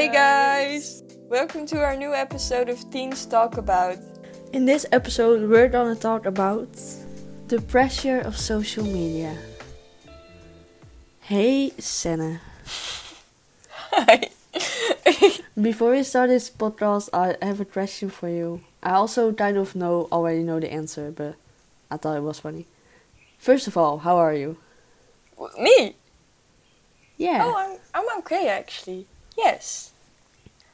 Hi guys! Welcome to our new episode of Teens Talk About. In this episode, we're gonna talk about the pressure of social media. Hey, Senna. Hi. Before we start this podcast, I have a question for you. I also kind of know already know the answer, but I thought it was funny. First of all, how are you? Me? Yeah. Oh, I'm, I'm okay actually. Yes.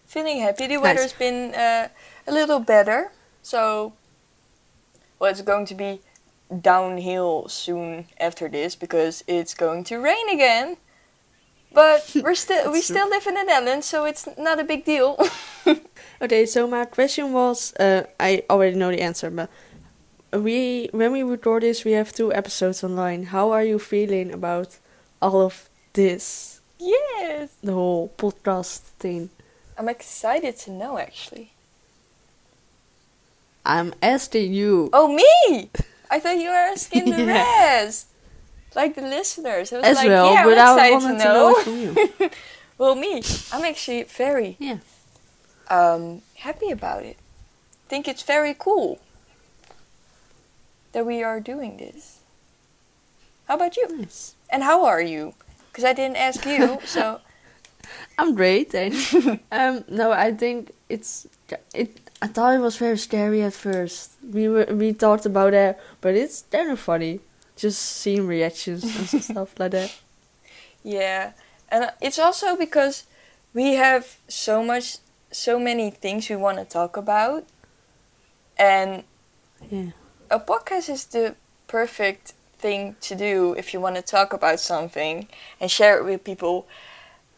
Feeling happy. The Nice. weather's been uh, a little better. So, well, it's going to be downhill soon after this because it's going to rain again. But we're still we still live in the Netherlands, so it's not a big deal. Okay, so my question was, uh, I already know the answer, but we when we record this, we have two episodes online. How are you feeling about all of this, yes. the whole podcast thing? I'm excited to know actually. I'm asking you. Oh, me! I thought you were asking the Yeah. rest. Like the listeners. I was as like, well, yeah, but I'm excited to to know know. from you. well, me, I'm actually very yeah. um, happy about it. Think it's very cool that we are doing this. How about you? Nice. And how are you? Because I didn't ask you, so I'm great, um, no, I think it's it. I thought it was very scary at first. We were we talked about that, but it's kind of funny, just seeing reactions and stuff like that. yeah. And it's also because we have so much, so many things we want to talk about, and Yeah. a podcast is the perfect thing to do if you want to talk about something and share it with people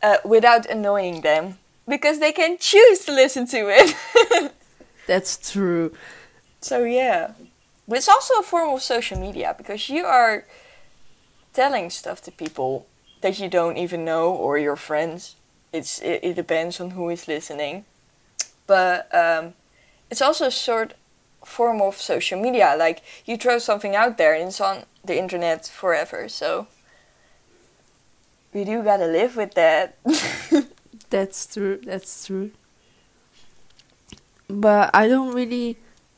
uh, without annoying them because they can choose to listen to it. That's true. so yeah, but it's also a form of social media because you are telling stuff to people that you don't even know or your friends. It's it, it depends on who is listening, but um, it's also a sort form of social media. Like you throw something out there and it's on the internet forever. So we do gotta live with that. That's true. That's true. But I don't really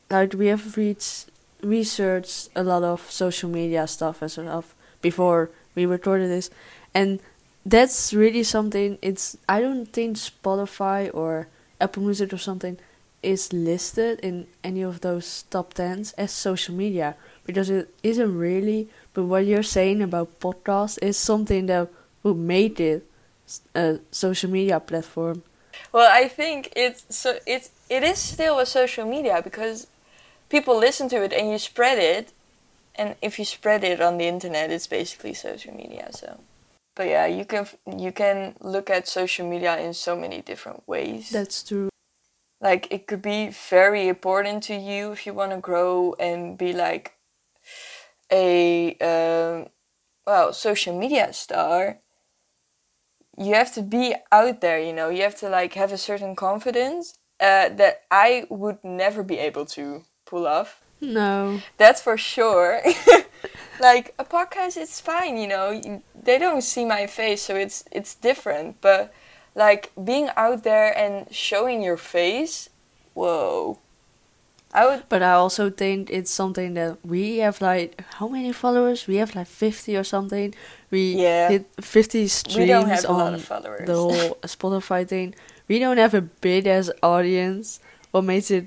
like. We have reached researched a lot of social media stuff and stuff before we recorded this, and that's really something. It's I don't think Spotify or Apple Music or something is listed in any of those top tens as social media because it isn't really. But what you're saying about podcasts is something that would made it a social media platform. Well, I think it's so it's it is still a social media because people listen to it and you spread it, and if you spread it on the internet, it's basically social media. So, but yeah, you can you can look at social media in so many different ways. That's true. Like it could be very important to you if you want to grow and be like a um, well social media star. You have to be out there you know? You have to like have a certain confidence uh, that i would never be able to pull off. No. that's for sure. Like a podcast it's fine you know? They don't see my face so it's it's different but like being out there and showing your face whoa i would But I also think it's something that we have like how many followers? We have like fifty or something. We Yeah. hit fifty we streams don't have a lot on of followers the whole Spotify thing. We don't have a big as audience. What makes it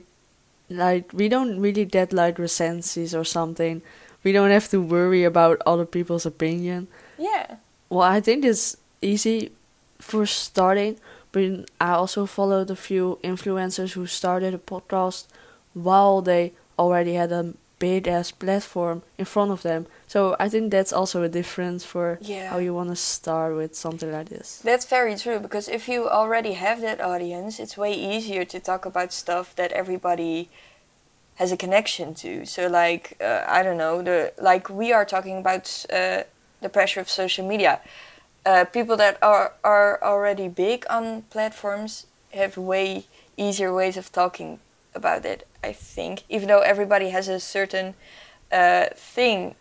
like we don't really get like recensions or something. We don't have to worry about other people's opinion. yeah Well, I think it's easy for starting, but I also followed a few influencers who started a podcast while they already had a big ass platform in front of them. So I think that's also a difference for Yeah. how you want to start with something like this. That's very true because if you already have that audience, it's way easier to talk about stuff that everybody has a connection to. So, like, uh, I don't know, the like we are talking about uh, the pressure of social media. Uh, people that are are already big on platforms have way easier ways of talking about it. I think, even though everybody has a certain uh, thing,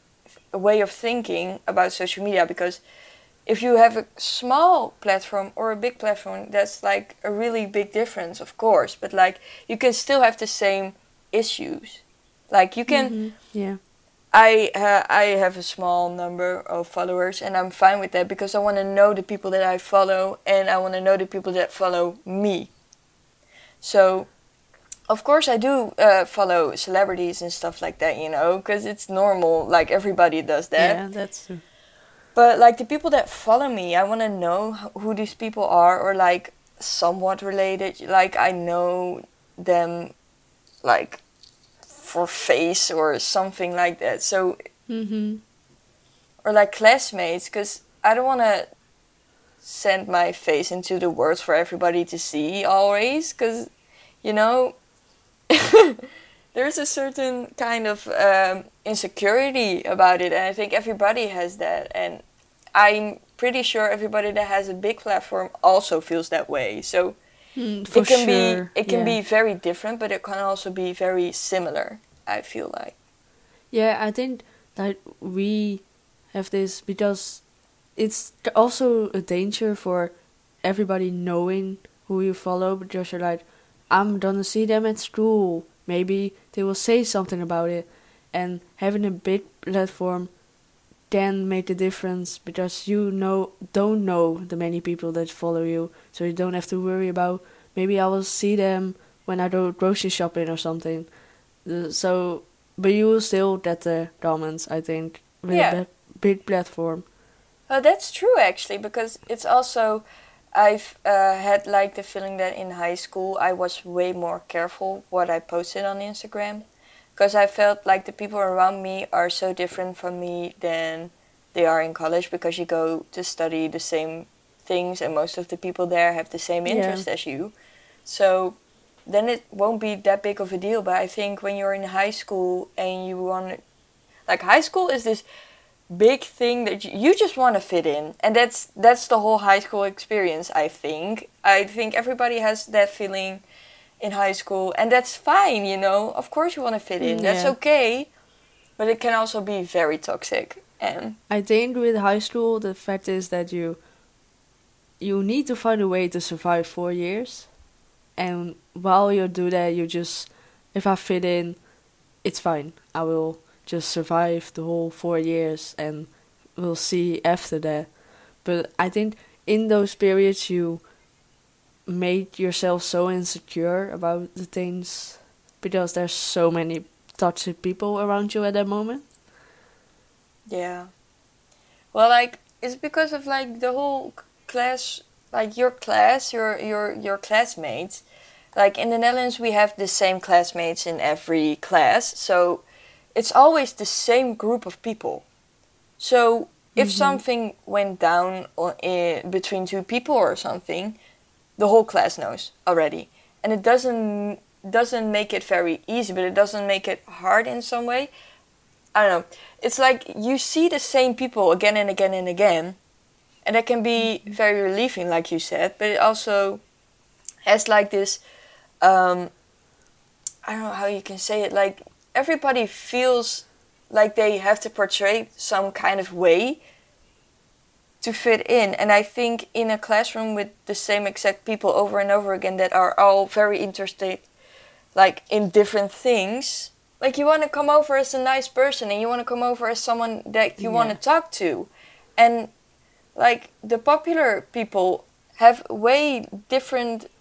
a way of thinking about social media, because if you have a small platform or a big platform, that's like a really big difference, of course. But like you can still have the same issues. Like you can. Mhm. Yeah. I uh, I have a small number of followers, and I'm fine with that because I want to know the people that I follow, and I want to know the people that follow me. So, of course, I do uh, follow celebrities and stuff like that, you know, because it's normal. Like everybody does that. Yeah, that's true. But like the people that follow me, I want to know who these people are, or like somewhat related. Like I know them, like for face or something like that. So Mhm. or like classmates, because I don't want to send my face into the world for everybody to see always, because you know. There's a certain kind of um, insecurity about it, and I think everybody has that. And I'm pretty sure everybody that has a big platform also feels that way. So Mm, for it can sure. be it can yeah. be very different, but it can also be very similar. I feel like. Yeah, I think that we have this because it's also a danger for everybody knowing who you follow because you're like, I'm gonna see them at school. Maybe they will say something about it. And having a big platform can make a difference because you know don't know the many people that follow you, so you don't have to worry about maybe I will see them when I go grocery shopping or something. Uh, so but you will still get the comments, I think, with Yeah. a big platform. Oh, that's true actually, because it's also I've uh, had like the feeling that in high school I was way more careful what I posted on Instagram, because I felt like the people around me are so different from me than they are in college because you go to study the same things and most of the people there have the same Yeah. interest as you. So then it won't be that big of a deal. But I think when you're in high school and you want, like high school is this big thing that you just want to fit in, and that's that's the whole high school experience. I think. I think everybody has that feeling in high school, and that's fine. You know, of course you want to fit in. Mm, That's okay, but it can also be very toxic. And I think with high school, the fact is that you you need to find a way to survive four years, and while you do that, you just if I fit in, it's fine. I will just survive the whole four years, and we'll see after that. But I think in those periods, you made yourself so insecure about the things because there's so many toxic people around you at that moment. Yeah. Well, like it's because of like the whole class, like your class, your your your classmates. Like in the Netherlands, we have the same classmates in every class, so it's always the same group of people. So if Mhm. something went down i- between two people or something, the whole class knows already, and it doesn't doesn't make it very easy, but it doesn't make it hard in some way. I don't know. It's like you see the same people again and again and again, and that can be very relieving, like you said. But it also has like this. Um, I don't know how you can say it. Like everybody feels like they have to portray some kind of way to fit in, and I think in a classroom with the same exact people over and over again that are all very interested, like in different things like you want to come over as a nice person and you want to come over as someone that you want to talk to. And like the popular people have way different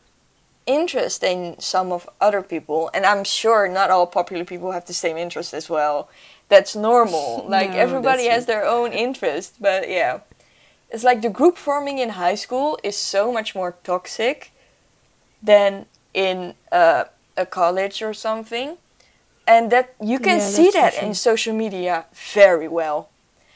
interest than some of other people. And i'm sure not all popular people have the same interest as well. That's normal. Like No, everybody has their own interest but yeah it's like the group forming in high school is so much more toxic than in uh, a college or something and that you can Yeah, see that in social media very well.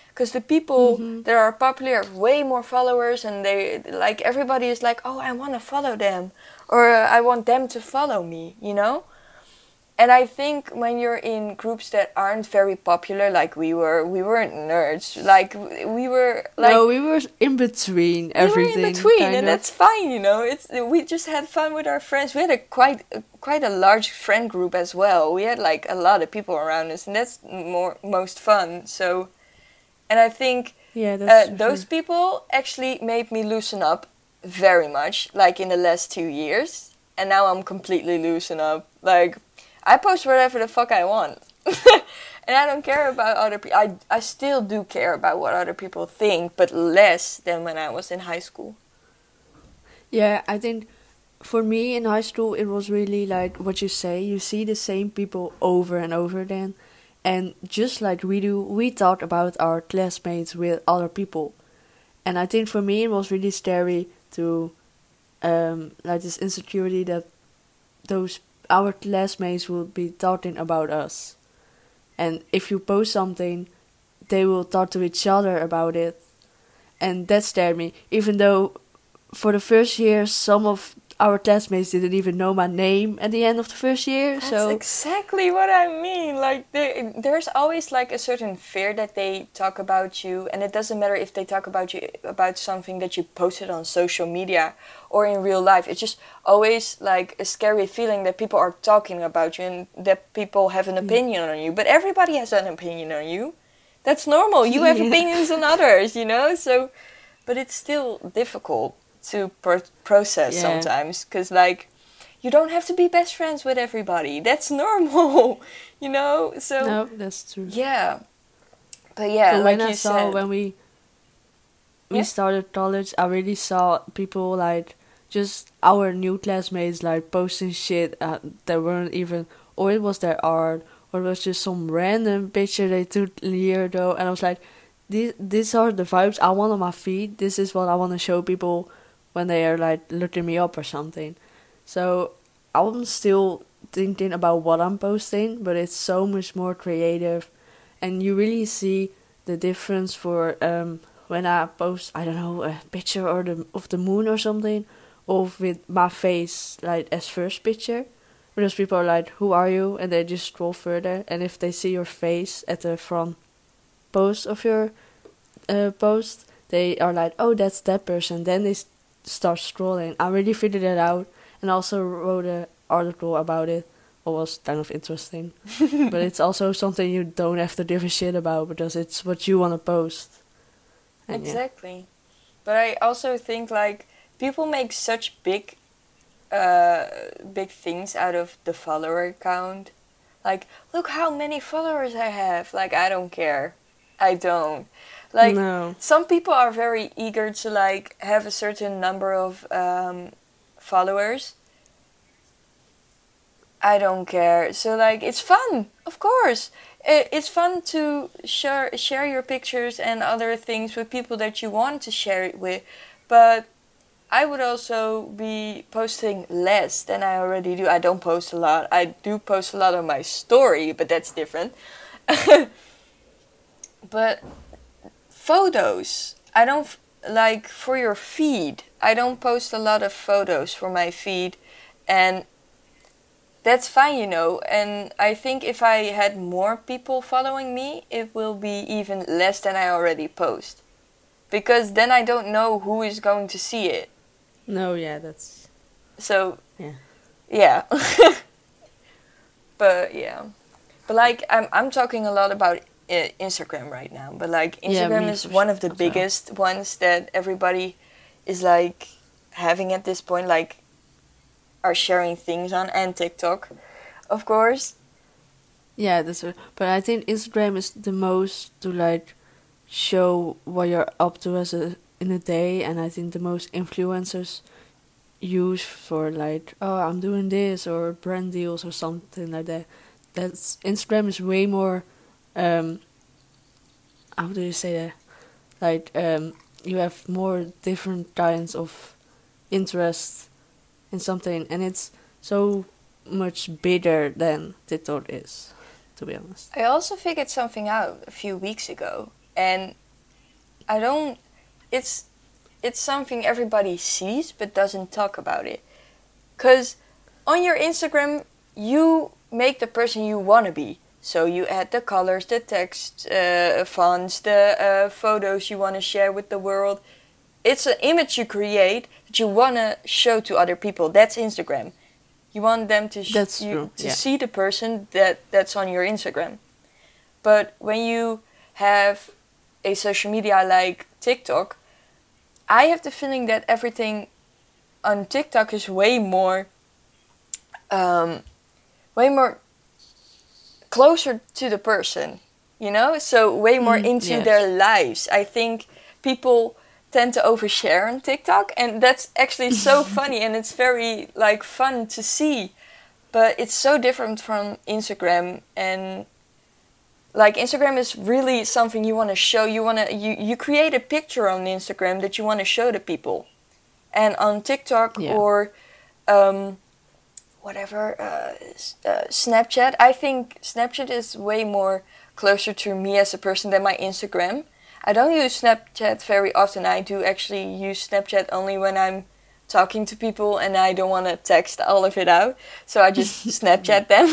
Because the people Mhm. that are popular have way more followers and they like everybody is like oh i want to follow them or i want them to follow me you know and i think when you're in groups that aren't very popular like we were we weren't nerds like we were like no, we were in between everything. we were in between, and of. that's fine. You know, it's we just had fun with our friends. We had a quite a, quite a large friend group as well. We had like a lot of people around us, and that's more most fun. So, and I think Yeah, uh, those people actually made me loosen up very much, like in the last two years. And now I'm completely loosen up. Like, I post whatever the fuck I want. and I don't care about other people. I, I still do care about what other people think, but less than when I was in high school. Yeah, I think for me in high school it was really like what you say. You see the same people over and over again, and just like we do, we talk about our classmates with other people, and I think for me it was really scary to, um, like this insecurity that those our classmates will be talking about us, and if you post something, they will talk to each other about it, and that scared me. Even though for the first year, some of our classmates didn't even know my name at the end of the first year. That's so exactly what I mean. Like there, there's always like a certain fear that they talk about you, and it doesn't matter if they talk about you about something that you posted on social media or in real life. It's just always like a scary feeling that people are talking about you and that people have an mm. opinion on you. But everybody has an opinion on you. That's normal. You have Yeah. opinions on others, you know. So, but it's still difficult to pro- process Yeah. sometimes because like you don't have to be best friends with everybody. That's normal, you know. So no, that's true. yeah, but yeah, But like when I saw said, when we we Yeah. started college, I really saw people like just our new classmates like posting shit uh, that weren't even, or it was their art, or it was just some random picture they took a year ago, and I was like, these these are the vibes I want on my feed. This is what I want to show people when they are like looking me up or something. So I'm still thinking about what I'm posting, but it's so much more creative, and you really see the difference for um when I post I don't know a picture or the of the moon or something, or with my face like as first picture, because people are like, "Who are you?" and they just scroll further, and if they see your face at the front post of your uh, post, they are like, "Oh, that's that person." Then they start scrolling. I really figured it out, and also wrote an article about it. What was kind of interesting, but it's also something you don't have to give a shit about because it's what you want to post. And yeah. exactly. But I also think like people make such big, uh, big things out of the follower count. Like, look how many followers I have. Like, I don't care. I don't. Like, no. some people are very eager to like have a certain number of um, followers. I don't care. So like it's fun, of course. It's fun to share share your pictures and other things with people that you want to share it with. But I would also be posting less than I already do. I don't post a lot. I do post a lot on my story, but that's different. but photos. I don't f- like for your feed. I don't post a lot of photos for my feed, and that's fine, you know. And I think if I had more people following me, it will be even less than I already post, because then I don't know who is going to see it. No, yeah, that's So Yeah. yeah. but yeah, but like I'm I'm talking a lot about Instagram right now. But like Instagram me is one of the well. biggest ones that everybody is like having at this point. Like are sharing things on and TikTok, of course. yeah, that's. what- But I think Instagram is the most to like show what you're up to as a in a day, and I think the most influencers use for like, oh, I'm doing this or brand deals or something like that. That's Instagram is way more. Um, how do you say that? Like, um, you have more different kinds of interest in something, and it's so much bigger than TikTok is, to be honest. I also figured something out a few weeks ago, and I don't. It's it's something everybody sees but doesn't talk about it. Cause on your Instagram, you make the person you wanna be. So you add the colors, the text, uh, fonts, the uh, photos you wanna share with the world. It's an image you create that you wanna show to other people. That's Instagram. You want them to sh- you, to yeah. see the person that that's on your Instagram. But when you have a social media like TikTok, I have the feeling that everything on TikTok is way more, um, way more closer to the person, you know. So way more Mm, into yes. their lives. I think people tend to overshare on TikTok, and that's actually so funny, and it's very like fun to see. But it's so different from Instagram and like Instagram is really something you want to show. You want to you you create a picture on Instagram that you want to show to people, and on TikTok Yeah. or um, whatever uh, uh, Snapchat. I think Snapchat is way more closer to me as a person than my Instagram. I don't use Snapchat very often. I do actually use Snapchat only when I'm talking to people and I don't want to text all of it out. So I just Snapchat them.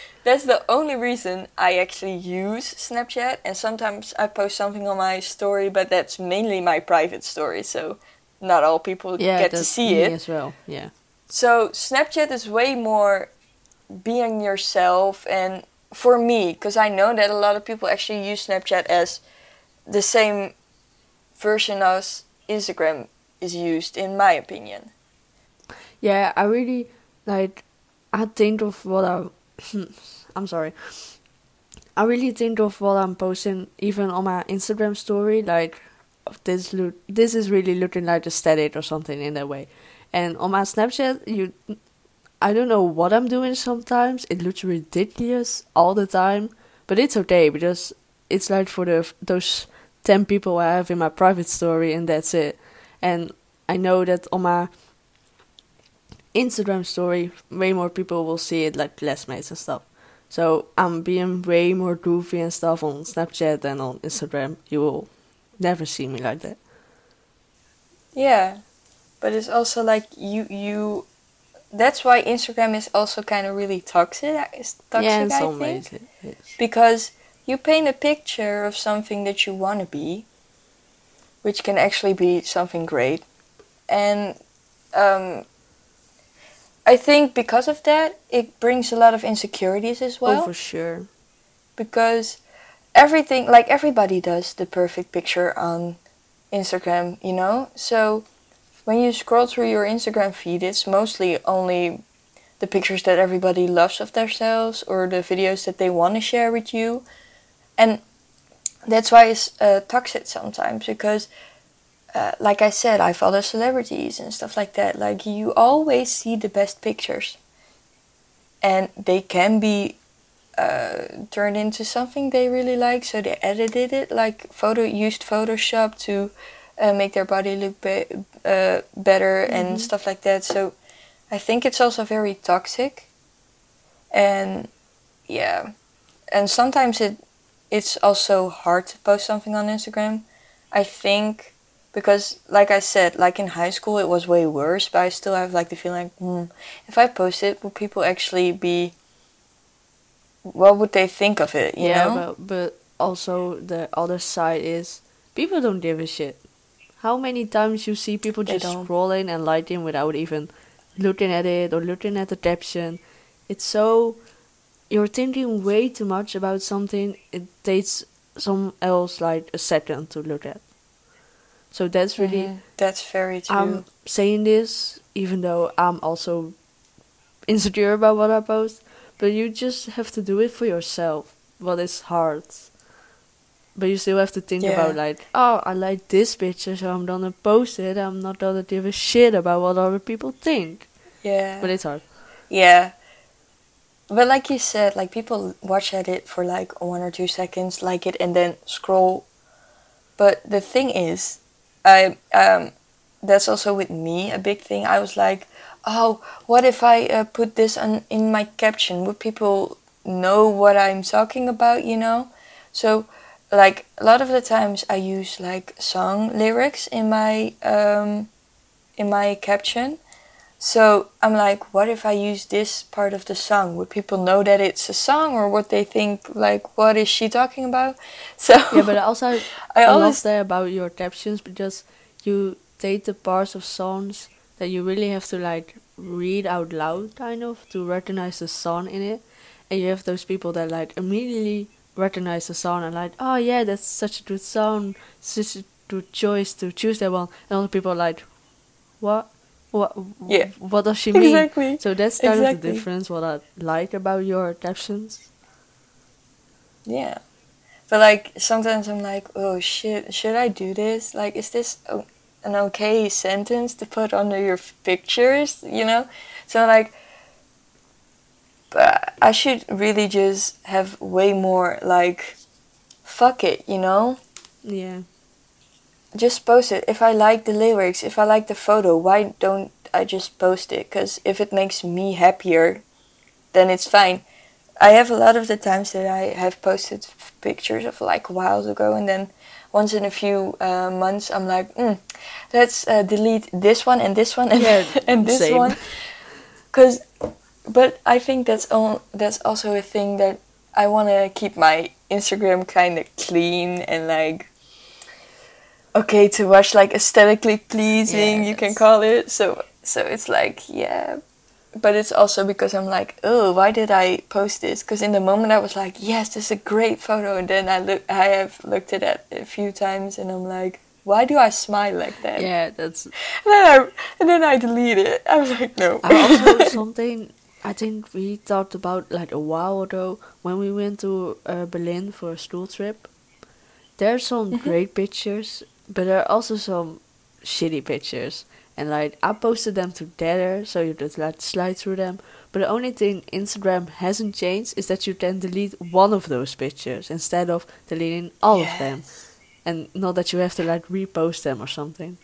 That's the only reason I actually use Snapchat. And sometimes I post something on my story, but that's mainly my private story. So not all people Yeah, get to see me it. as well. Yeah. So Snapchat is way more being yourself, and for me, because I know that a lot of people actually use Snapchat as the same version as Instagram is used, in my opinion. Yeah, I really like. I think of what I. I'm sorry. I really think of what I'm posting, even on my Instagram story. Like, this look, this is really looking like a static or something in that way. And on my Snapchat, you, I don't know what I'm doing. Sometimes it looks ridiculous all the time, but it's okay because it's like for the those ten people I have in my private story, and that's it. And I know that on my Instagram story, way more people will see it, like classmates and stuff. So I'm being way more goofy and stuff on Snapchat than on Instagram. You will never see me like that. Yeah, but it's also like you you. That's why Instagram is also kind of really toxic. It's toxic, yeah, in I some think. ways it is. because you paint a picture of something that you want to be, which can actually be something great, and um, I think because of that, it brings a lot of insecurities as well. oh, for sure. because everything, like everybody does, the perfect picture on Instagram, you know. So when you scroll through your Instagram feed, it's mostly only the pictures that everybody loves of themselves or the videos that they want to share with you. And that's why it's uh, toxic sometimes because, uh, like I said, I follow celebrities and stuff like that. Like, you always see the best pictures. And they can be uh, turned into something they really like, so they edited it, like photo used Photoshop to uh, make their body look be- uh, better and stuff like that. So I think it's also very toxic, and yeah, and sometimes it it's also hard to post something on Instagram. I think because, like I said, like in high school it was way worse, but I still have like the feeling, hmm, if I post it, will people actually be what would they think of it? You yeah, know? but but also the other side is people don't give a shit. How many times you see people They just don't. scrolling and liking without even looking at it or looking at the caption? It's so you're thinking way too much about something. It takes some else like a second to look at. So that's really Mhm. That's very true. I'm saying this even though I'm also insecure about what I post, but you just have to do it for yourself. What is hard. But you still have to think Yeah. about like, oh, I like this picture, so I'm gonna post it. I'm not gonna give a shit about what other people think. yeah. But it's hard. Yeah. But like you said, like people watch at it for like one or two seconds, like it, and then scroll. But the thing is, I um, that's also with me a big thing. I was like, oh, what if I uh, put this on in my caption? Would people know what I'm talking about? You know, so like a lot of the times I use like song lyrics in my um, in my caption. So I'm like, what if I use this part of the song? Would people know that it's a song, or would they think like, what is she talking about? So Yeah, but also I I love always that about your captions because you take the parts of songs that you really have to like read out loud, kind of, to recognize the song in it, and you have those people that like immediately recognize the sound and like, oh yeah, that's such a good sound, such a good choice to choose that one. And other people are like, what? What? Yeah. What does she mean? Exactly. So that's kind of the difference. What I like about your captions. Yeah. But like sometimes I'm like, oh shit, should I do this? Like, is this an okay sentence to put under your f- pictures? You know? So like, but I should really just have way more like, fuck it, you know? Yeah. Just post it. If I like the lyrics, if I like the photo, why don't I just post it? Because if it makes me happier, then it's fine. I have a lot of the times that I have posted f- pictures of like a while ago, and then once in a few uh, months, I'm like, mm, let's uh, delete this one and this one and, Yeah, and this same. one. Cause, but I think that's all. That's also a thing that I want to keep my Instagram kind of clean and like okay to watch, like aesthetically pleasing. you can call it. So so it's like yeah, but it's also because I'm like, oh, why did I post this? Because in the moment I was like, yes, this is a great photo, and then I look, I have looked at it a few times, and I'm like, why do I smile like that? Yeah, that's And then I, and then I delete it. I was like, no. I also something I think we talked about like a while ago when we went to uh, Berlin for a school trip. There are some Mhm. great pictures, but there are also some shitty pictures. And like I posted them together, so you just like slide through them. But the only thing Instagram hasn't changed is that you can delete one of those pictures instead of deleting all of them and not that you have to like repost them or something.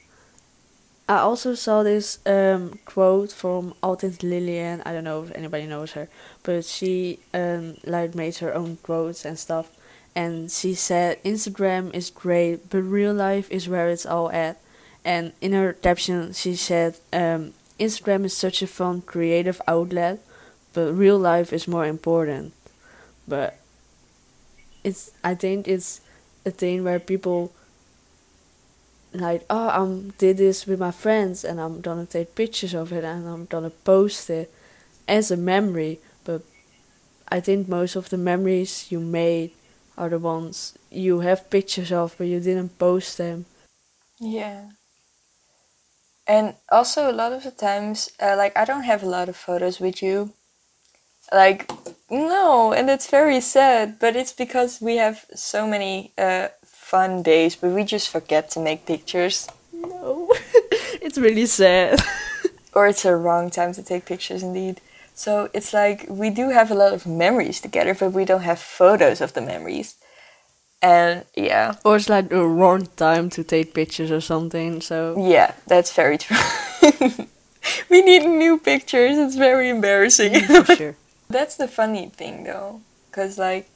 I also saw this um, quote from Altint Lillian. I don't know if anybody knows her, but she um, like made her own quotes and stuff. And she said, "Instagram is great, but real life is where it's all at." And in her caption, she said, um, "Instagram is such a fun, creative outlet, but real life is more important." But it's I think it's a thing where people like oh I'm did this with my friends and I'm gonna take pictures of it and I'm gonna post it as a memory but I think most of the memories you made are the ones you have pictures of but you didn't post them Yeah. And also, a lot of the times, uh, like, I don't have a lot of photos with you. Like, no, and it's very sad, but it's because we have so many uh, fun days, but we just forget to make pictures. no it's really sad Or it's a wrong time to take pictures, indeed. So it's like we do have a lot of memories together, but we don't have photos of the memories. And yeah, or it's like the wrong time to take pictures or something so Yeah, that's very true. we need new pictures. It's very embarrassing. for sure that's the funny thing though, because like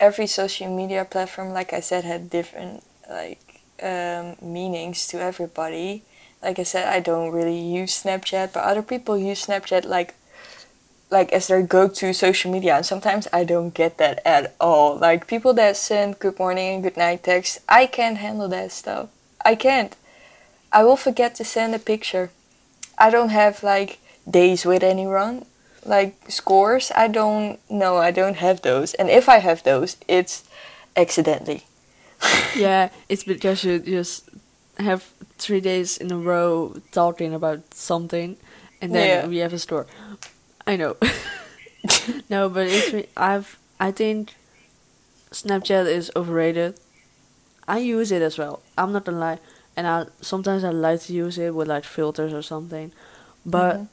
every social media platform, like I said, had different like um, meanings to everybody. Like I said, I don't really use Snapchat, but other people use Snapchat like like as their go-to social media and sometimes i don't get that at all. Like people that send good morning and good night texts i can't handle that stuff. I can't. I will forget to send a picture. I don't have like days with anyone like scores i don't know i don't have those. And if i have those it's accidentally. Yeah it's because you just have three days in a row talking about something and then Yeah. we have a store i know. No but it's re- i've i think snapchat is overrated. I use it as well i'm not gonna lie. And i sometimes i like to use it with like filters or something. But Mhm.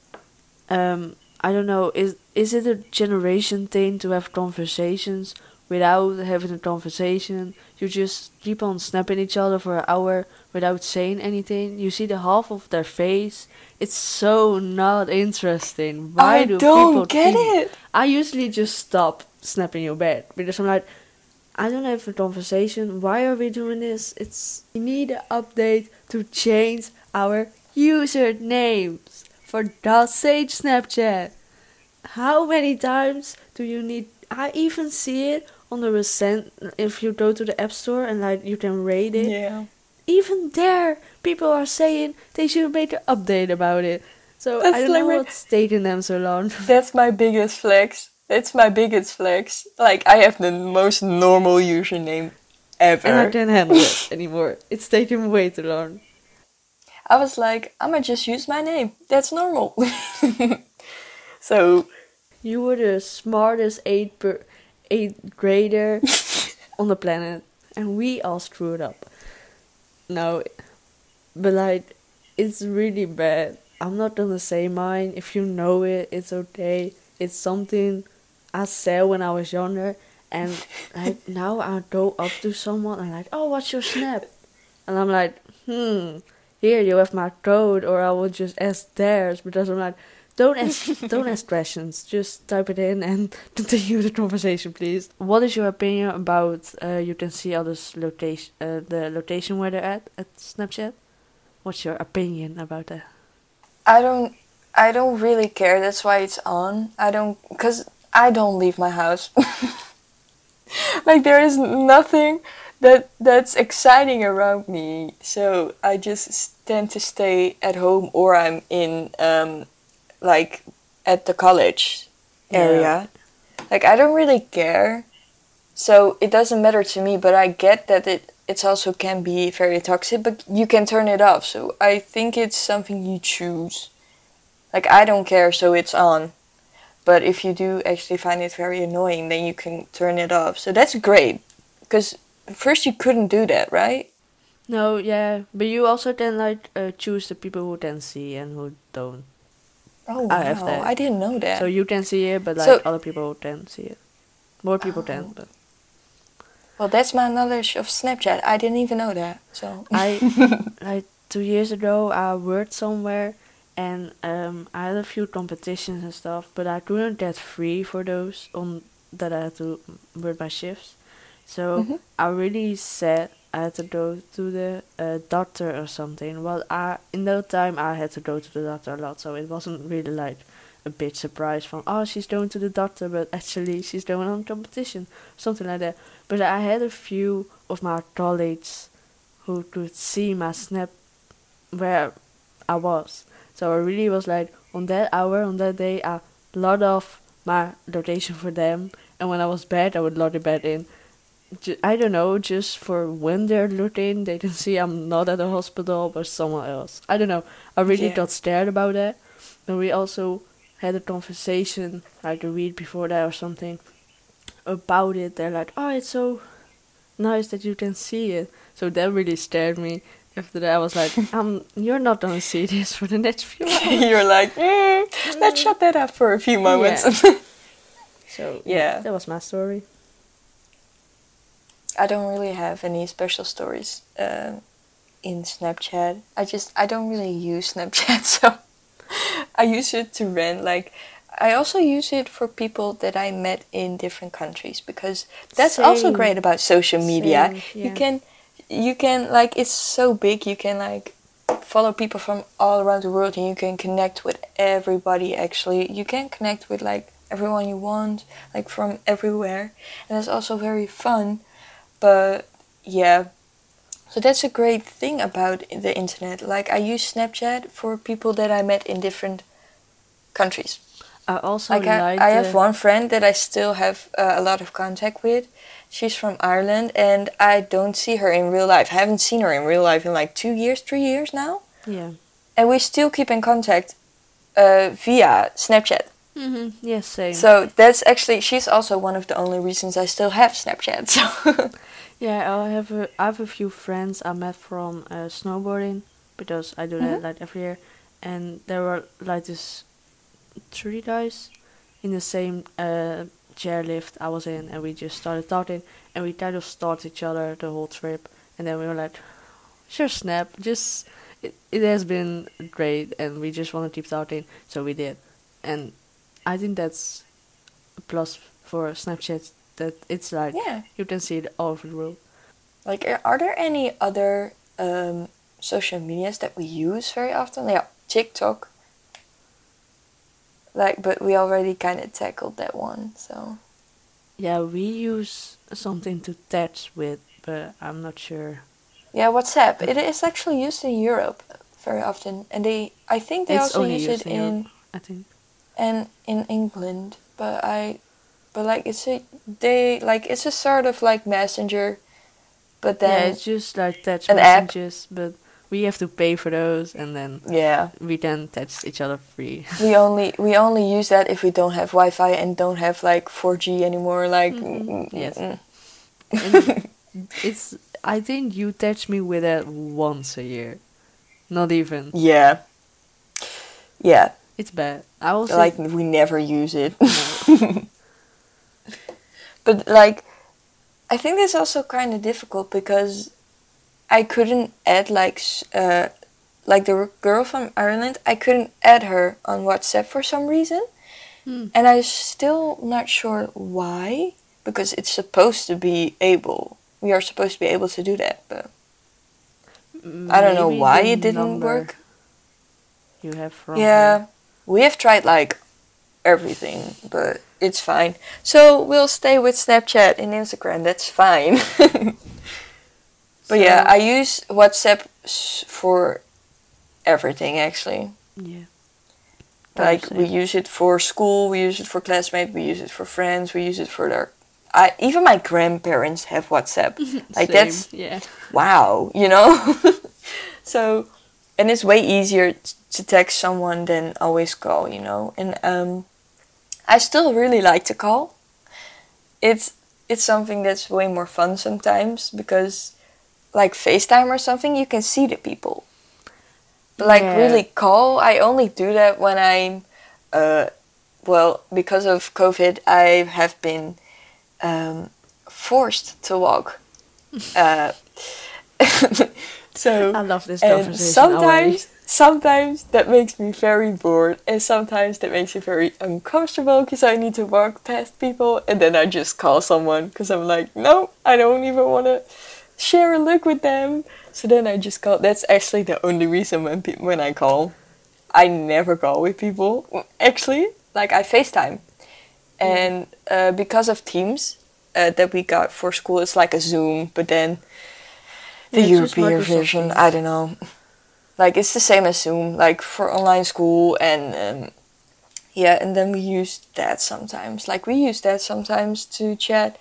um i don't know is is it a generation thing to have conversations without having a conversation you just keep on snapping each other for an hour without saying anything you see the half of their face it's so not interesting why i do don't people get keep- it i usually just stop snapping you back because i'm like I don't have a conversation. Why are we doing this? It's we need an update to change our usernames. For God's sake, Snapchat. How many times do you need? I even see it on the recent. If you go to the App Store and like you can rate it, yeah even there, people are saying they should make an update about it. So That's I don't like know my- what's taking them so long. that's my biggest flex That's my biggest flex. Like I have the most normal username ever. And I can't handle it anymore. It's taking way too long. I was like, I'ma just use my name. That's normal. so You were the smartest eighth per, eighth grader on the planet, and we all screwed up. No, but like, it's really bad. I'm not gonna say mine. If you know it, it's okay. It's something I said when I was younger, and like now I go up to someone and like, oh, what's your snap? And I'm like, hmm, here you have my code, or I will just ask theirs because I'm like, don't ask, don't ask questions. Just type it in and continue the conversation, please. What is your opinion about uh, you can see others' location, uh, the location where they're at at Snapchat? What's your opinion about that? I don't I don't really care. That's why it's on. I don't cuz I don't leave my house. like there is nothing that that's exciting around me. So I just tend to stay at home or I'm in um like at the college area. Like I don't really care. So it doesn't matter to me, but I get that it it's also can be very toxic, but you can turn it off. So I think it's something you choose. Like I don't care, so it's on. But if you do actually find it very annoying, then you can turn it off. So that's great. Because first you couldn't do that, right? No, yeah, but you also can like uh, choose the people who can see and who don't. Oh I have wow, that. I didn't know that. So you can see it, but like So- other people can see it. More people Oh. can, but well, that's my knowledge of Snapchat. I didn't even know that. So I like two years ago I worked somewhere and um I had a few competitions and stuff, but I couldn't get free for those on that I had to work my shifts. So Mhm. I really said I had to go to the uh, doctor or something. Well, I in that time I had to go to the doctor a lot, so it wasn't really like a big surprise from oh she's going to the doctor, but actually she's going on competition, something like that. But I had a few of my colleagues who could see my snap where I was. So I really was like on that hour, on that day, I logged off my location for them, and when I was bad, I would log it back in. I don't know, just for when they're looking, they can see I'm not at the hospital but somewhere else. I don't know. I really Yeah. got scared about that. And we also had a conversation like a week before that or something about it. They're like, "Oh, it's so nice that you can see it." So that really scared me. After that, I was like, "Um, you're not gonna see this for the next few hours." you're like, mm, let's shut that up for a few moments. So Yeah. that was my story. I don't really have any special stories uh, in Snapchat. I just I don't really use Snapchat, so I use it to rent. Like I also use it for people that I met in different countries because that's also great about social media. Same, You can you can like it's so big. You can like follow people from all around the world and you can connect with everybody actually you can connect with like everyone you want like from everywhere and it's also very fun but yeah. So that's a great thing about the internet. Like i use snapchat for people that i met in different countries. I also like I, like I have one friend that i still have uh, a lot of contact with. She's from ireland and i don't see her in real life. I haven't seen her in real life in like two years three years now. Yeah. and we still keep in contact uh, via snapchat Mm-hmm. Yes, same. so that's actually she's also one of the only reasons i still have snapchat so yeah, I have a I have a few friends I met from uh, snowboarding because I do that Mhm. like every year, and there were like this three guys in the same uh, chairlift I was in, and we just started talking, and we kind of stalked each other the whole trip, and then we were like, sure, snap, just it, it has been great, and we just want to keep talking, so we did, and I think that's a plus for Snapchat that it's like yeah you can see it all over the world. Like, are- there any other um, social medias that we use very often? Yeah, TikTok. Like, but we already kind of tackled that one, so. Yeah, we use something to text with, but I'm not sure. Yeah, WhatsApp. It is actually used in Europe very often, and they. I think they it's also use it in in I think. And in England, but I but like it's a they like it's a sort of like messenger, but then yeah, it's just like text an app. messages, but we have to pay for those, and then yeah. we can text each other free. we only we only use that if we don't have Wi-Fi and don't have like 4G anymore. Like, Mhm. mm, Yes. mm. It's I think you text me with that once a year, not even. yeah, yeah. It's bad. I also Like we never use it. no. But like, I think that's also kind of difficult because I couldn't add like uh, like the girl from Ireland. I couldn't add her on WhatsApp for some reason, Hmm. and I'm still not sure why. Because it's supposed to be able. We are supposed to be able to do that, but I don't know why it didn't work. You have from Yeah, her. We have tried like everything, but it's fine. So we'll stay with Snapchat and Instagram. That's fine. but yeah, I use WhatsApp for everything actually. yeah. Like we use it for school, we use it for classmates, we use it for friends, we use it for their. I even my grandparents have WhatsApp. like Same, that's yeah. wow, you know? so, and it's way easier to text someone than always call, you know? And um, I still really like to call. It's it's something that's way more fun sometimes because like FaceTime or something, you can see the people. But like Yeah. really call, I only do that when I'm uh well, because of COVID, I have been um, forced to walk. uh, so I love this conversation sometimes sometimes that makes me very bored and sometimes that makes me very uncomfortable because i need to walk past people and then i just call someone because i'm like no i don't even want to share a look with them. So then i just call that's actually the only reason when pe- when i call. I never call with people. Actually like i facetime. And uh, because of teams uh, that we got for school it's like a zoom but then the Yeah, European version. I don't know. Like it's the same as Zoom, like for online school, and um, yeah, and then we use that sometimes. Like we use that sometimes to chat.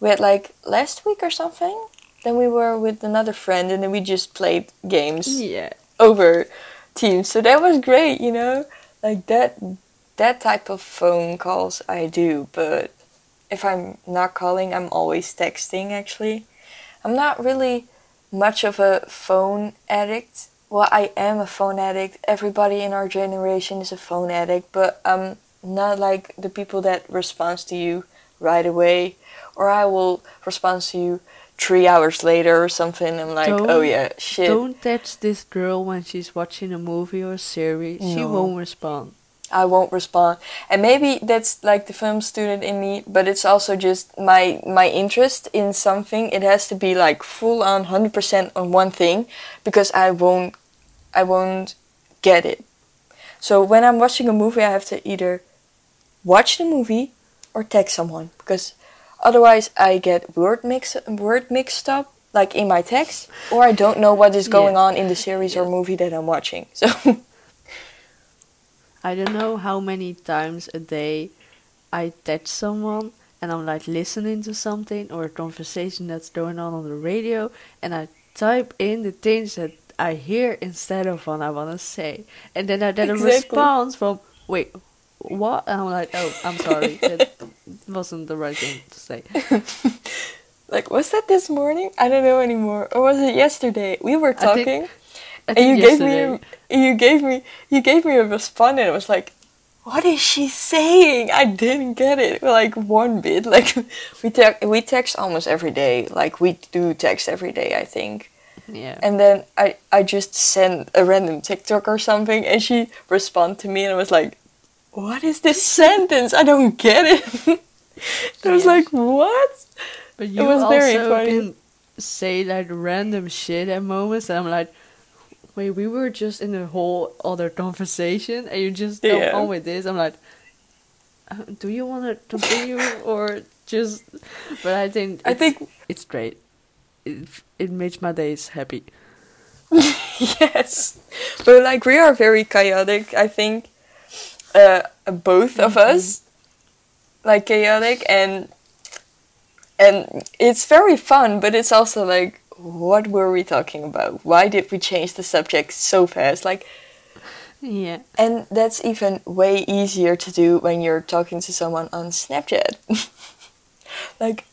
We had like last week or something. Then we were with another friend, and then we just played games Yeah. over Teams. So that was great, you know. Like that, that type of phone calls I do. But if I'm not calling, I'm always texting. Actually, I'm not really much of a phone addict. Well, I am a phone addict. Everybody in our generation is a phone addict, but I'm not like the people that responds to you right away, or I will respond to you three hours later or something. I'm like, oh Don't- yeah, shit. Don't text this girl when she's watching a movie or a series. She won't respond. I won't respond. And maybe that's like the film student in me, but it's also just my my interest in something. It has to be like full on 100% on one thing because I won't I won't get it. So when I'm watching a movie, I have to either watch the movie or text someone because otherwise I get word mix word mixed up like in my text or I don't know what is going Yeah. on in the series or movie that I'm watching. So I don't know how many times a day I text someone and I'm like listening to something or a conversation that's going on on the radio and I type in the things that I hear instead of what I want to say. And then I get a response from, wait, what? And I'm like, oh, I'm sorry. that wasn't the right thing to say. Like, was that this morning? I don't know anymore. Or was it yesterday? We were talking, and you gave me, a, you gave me, you gave me a response, and it was like, what is she saying? I didn't get it. Like one bit. Like we text, we text almost every day. Like we do text every day, I think. Yeah. And then I, I just sent a random TikTok or something, and she responded to me, and I was like, what is this sentence? I don't get it. I was Yeah. like, what? But you was also very funny. can say like random shit at moments, and I'm like, wait, we were just in a whole other conversation, and you just come Yeah. on with this. I'm like, uh, do you want to continue or just? But I think I think it's great. It it makes my days happy. yes, but like we are very chaotic. I think uh, both of us. like chaotic and and it's very fun, but it's also like what were we talking about? Why did we change the subject so fast? Like Yeah. and that's even way easier to do when you're talking to someone on Snapchat. like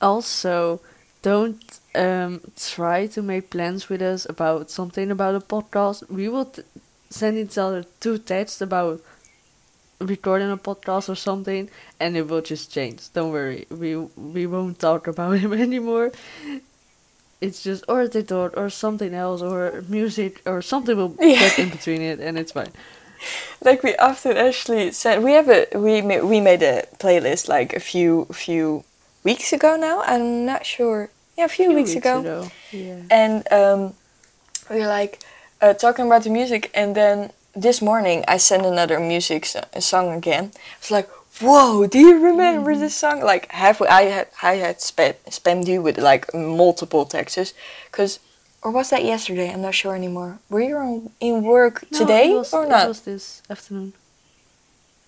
Also, don't um, try to make plans with us about something about a podcast. We will t- send each other two texts about recording a podcast or something, and it will just change. Don't worry, we we won't talk about him anymore. It's just or they thought or something else or music or something will Yeah. get in between it, and it's fine. like we often actually said we have a we ma- we made a playlist like a few few weeks ago now. I'm not sure. Yeah, a few, Few weeks, ago. yeah. and um, we were like uh, talking about the music, and then this morning I sent another music so- song again. It's like, whoa, do you remember mm. this song? Like, have I had I had spam spammed you with like multiple texts, cause. Or was that yesterday? I'm not sure anymore. Were you on, in work No, today was, or not It was this afternoon.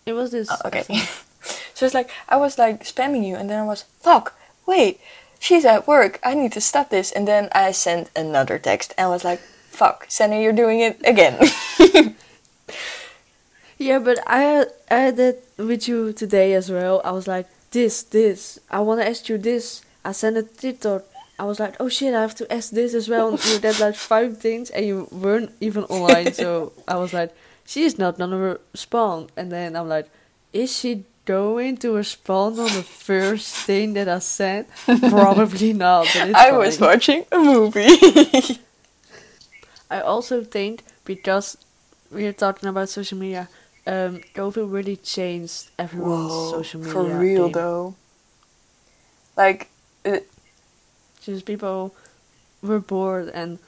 It was this. Oh, okay. so it's like I was like spamming you, and then I was fuck. Wait, she's at work. I need to stop this. And then I sent another text, and I was like, fuck, Senna, you're doing it again. Yeah, but I I had that with you today as well. I was like, this, this. I want to ask you this. I sent a TikTok. I was like, oh shit, I have to ask this as well. And you did like five things and you weren't even online. so I was like, she's not gonna respond. And then I'm like, is she going to respond on the first thing that I sent? Probably not. But it's I was watching a movie. I also think because we're talking about social media, um, COVID really changed everyone's social media. for real thing. though. Like, uh, Just people were bored, and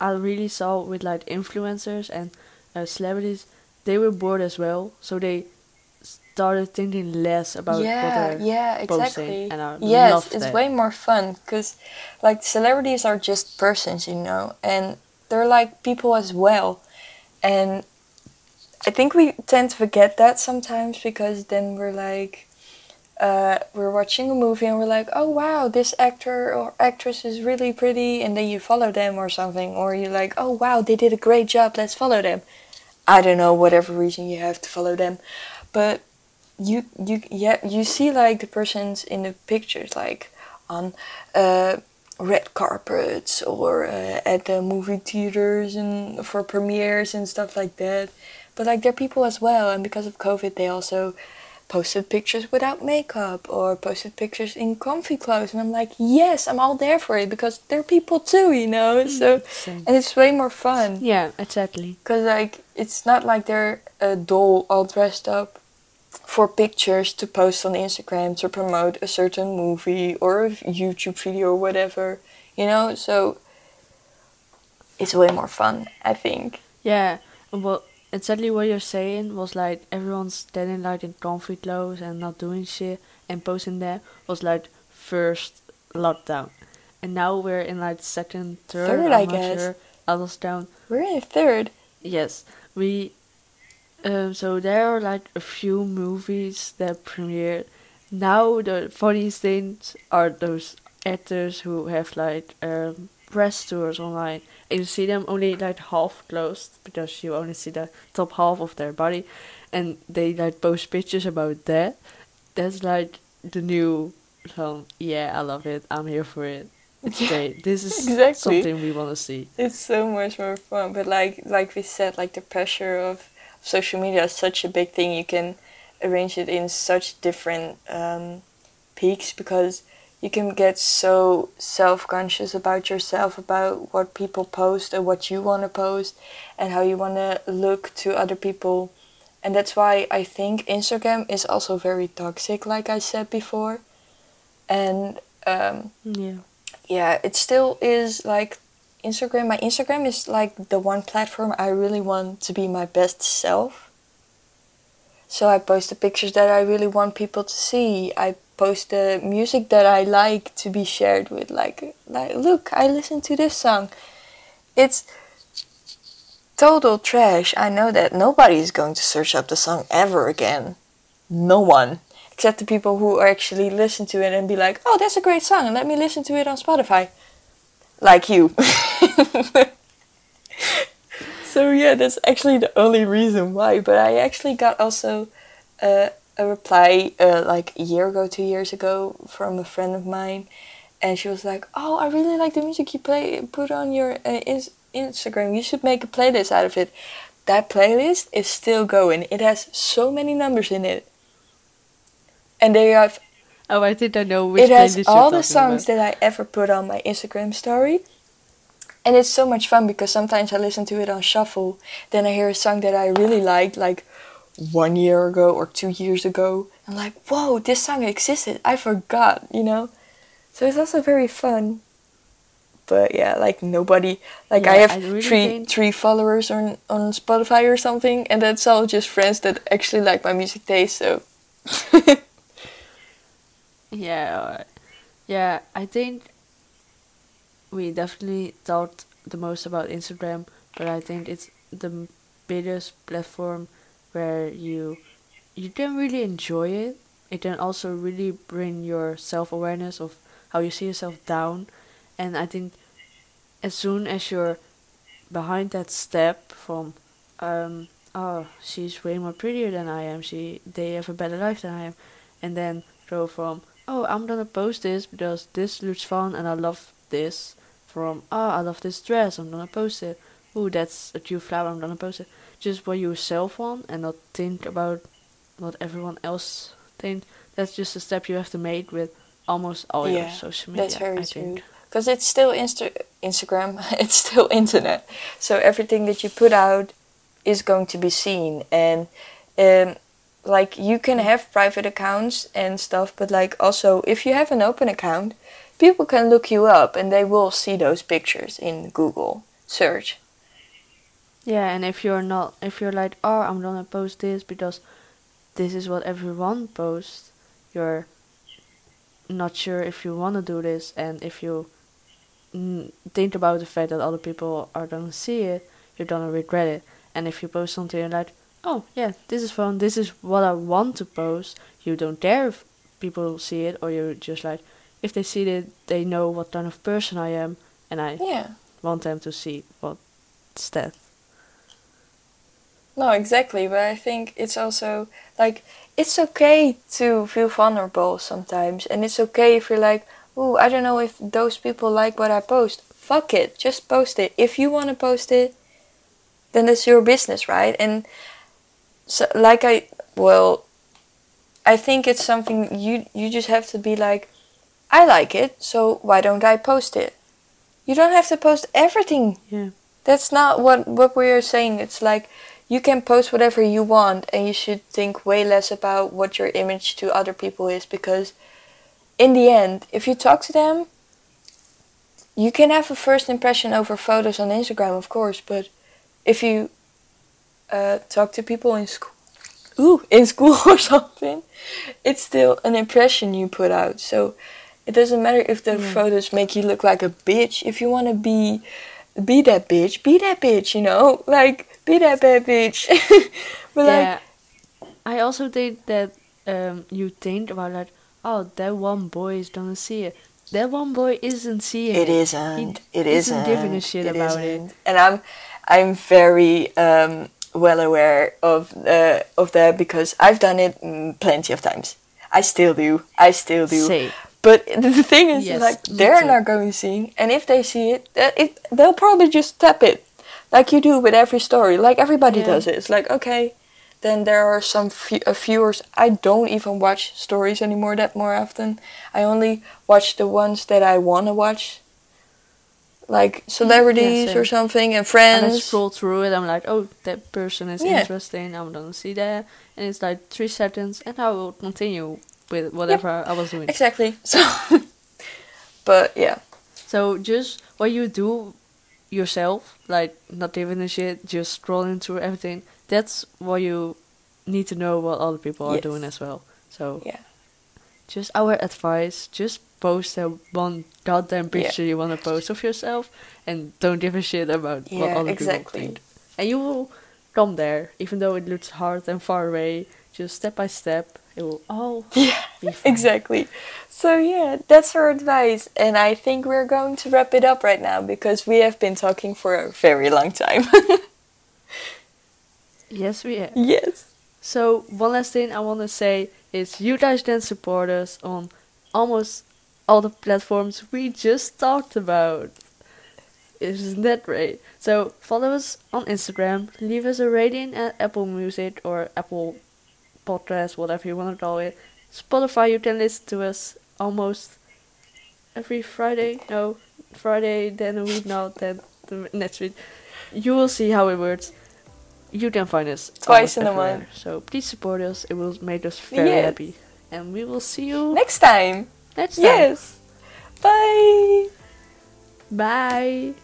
I really saw with like influencers and uh, celebrities, they were bored as well. So they started thinking less about what yeah, they're yeah, posting, exactly. and I yes, it's that. way more fun because, like, celebrities are just persons, you know, and they're like people as well. And I think we tend to forget that sometimes because then we're like, uh, we're watching a movie and we're like, oh wow, this actor or actress is really pretty, and then you follow them or something, or you're like, oh wow, they did a great job, let's follow them. I don't know, whatever reason you have to follow them, but you you yeah you see like the persons in the pictures like on uh, red carpets or uh, at the movie theaters and for premieres and stuff like that. But like they're people as well, and because of COVID, they also posted pictures without makeup or posted pictures in comfy clothes, and I'm like, yes, I'm all there for it because they're people too, you know. Mm, so and it's way more fun. Yeah, exactly. Because, like, it's not like they're uh, a doll all dressed up for pictures to post on Instagram to promote a certain movie or a YouTube video or whatever, you know? So, it's way more fun, I think. Yeah, well, exactly what you're saying was like everyone's standing like in comfy clothes and not doing shit and posting there was like first lockdown, and now we're in like second, third. Third, I guess. Sure, lockdown. We're in third. Yes, we. Um, so there are like a few movies that premiered. Now the funniest things are those actors who have like um, press tours online, and you see them only like half closed because you only see the top half of their body, and they like post pictures about that. That's like the new song. Yeah, I love it. I'm here for it. It's Yeah, great. This is exactly. something we want to see. It's so much more fun. But, like, like we said, like, the pressure of social media is such a big thing. You can arrange it in such different um, peaks because you can get so self-conscious about yourself about what people post and what you want to post and how you want to look to other people. And that's why i think instagram is also very toxic like i said before. And um, Yeah. yeah it still is like instagram. My instagram is like the one platform i really want to be my best self so i post the pictures that i really want people to see. I post the music that i like to be shared with like like look i listen to this song. It's total trash. I know that nobody is going to search up the song ever again. No one. Except the people who actually listen to it and be like, "Oh, that's a great song, and let me listen to it on Spotify," like you. so yeah, that's actually the only reason why. But I actually got also uh, a reply uh, like a year ago, two years ago, from a friend of mine, and she was like, "Oh, I really like the music you play put on your uh, Instagram. You should make a playlist out of it." That playlist is still going. It has so many numbers in it, and they have Oh, I I know which it has all the songs about. that I ever put on my Instagram story. And it's so much fun because sometimes I listen to it on shuffle. Then I hear a song that I really liked, like one year ago or two years ago. I'm like, whoa, this song existed. I forgot, you know? So it's also very fun. But yeah, like nobody, like I have I really three think- three followers on on Spotify or something, and that's all just friends that actually like my music taste. So Yeah, yeah. I think we definitely thought the most about Instagram, but I think it's the biggest platform where you you can really enjoy it. It can also really bring your self awareness of how you see yourself down, and I think as soon as you're behind that step from um oh she's way more prettier than I am she they have a better life than I am and then go from oh I'm gonna post this because this looks fun and I love this from oh I love this dress I'm gonna post it oh that's a cute flower I'm gonna post it just what you yourself want and not think about what everyone else think that's just a step you have to make with almost all your Yeah, social media That's very I true. Because it's still Insta- Instagram, it's still internet. So everything that you put out is going to be seen. And um, like you can have private accounts and stuff, but like also if you have an open account, people can look you up and they will see those pictures in Google search. Yeah, and if you're not, if you're like, oh, I'm gonna post this because this is what everyone posts, you're not sure if you wanna do this, and if you think about the fact that other people are gonna see it, you're gonna regret it. And if you post something you're like, oh yeah, this is fun, this is what I want to post, you don't care if people see it, or you're just like, if they see it, they know what kind of person I am, and I Yeah. want them to see what's that. No, exactly. But I think it's also like it's okay to feel vulnerable sometimes, and it's okay if you're like, "Ooh, I don't know if those people like what I post." Fuck it, just post it. If you want to post it, then it's your business, right? And so, like I, well, I think it's something you you just have to be like, I like it, so why don't I post it? You don't have to post everything Yeah. that's not what what we're saying. It's like you can post whatever you want, and you should think way less about what your image to other people is because, in the end, if you talk to them, you can have a first impression over photos on Instagram, of course. But if you uh, talk to people in school, ooh, in school or something, it's still an impression you put out. So it doesn't matter if the Yeah. photos make you look like a bitch. If you want to be be that bitch, be that bitch, you know? Like, be that bad bitch. but like. I also think that um, you think about like, oh, that one boy is gonna see it. That one boy isn't seeing it it. isn't. He It isn't giving a shit about it. isn't. And I'm, I'm very um, well aware of uh, of that because I've done it mm, plenty of times. I still do. I still do. But the thing is, Yes, like, they're not going to see, and if they see it, uh, it they'll probably just tap it, like you do with every story. Like everybody Yeah. does it. It's like okay, then there are some few, uh, viewers. I don't even watch stories anymore that more often. I only watch the ones that I want to watch, like celebrities same. or something, and friends. and I scroll through it. I'm like, oh, that person is Yeah. interesting. I'm gonna see that, and it's like three seconds, and I will continue with whatever I was doing. Exactly. So, but yeah, So just what you do yourself, like not giving a shit, just scrolling through everything. That's what you need to know what other people are doing as well. So yeah. just our advice: just post that one goddamn Yeah. picture you want to post of yourself, and don't give a shit about what other exactly. people think. And you will come there, even though it looks hard and far away. Just step by step, it will all Yeah, be fine. exactly. So yeah, that's our advice, and I think we're going to wrap it up right now because we have been talking for a very long time. Yes, we have. yes. So one last thing I want to say is you guys can support us on almost all the platforms we just talked about. Isn't that great? So follow us on Instagram, leave us a rating at Apple Music or Apple Podcast, whatever you want to call it. Spotify, you can listen to us almost every Friday. No, Friday, then a week, now, then the next week. You will see how it works. You can find us Twice in a month. So please support us. It will make us very Yes. happy. And we will see you Next time. next time. Yes. Bye. Bye.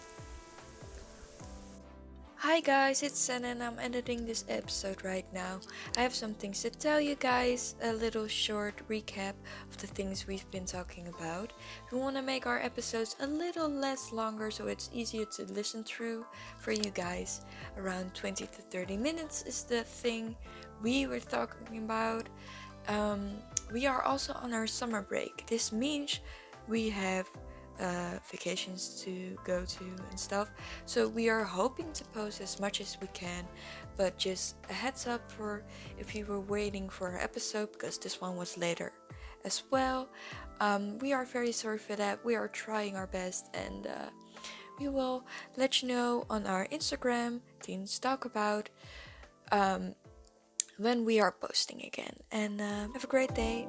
Hi guys, it's Sen and I'm editing this episode right now. I have some things to tell you guys, a little short recap of the things we've been talking about. We want to make our episodes a little less longer so it's easier to listen through for you guys. Around 20 to 30 minutes is the thing we were talking about. Um, we are also on our summer break. This means we have uh, vacations to go to and stuff. So we are hoping to post as much as we can, but just a heads up for if you were waiting for an episode because this one was later as well. Um, we are very sorry for that. We are trying our best and uh, we will let you know on our Instagram, Teens Talk About, um, when we are posting again. And uh, have a great day.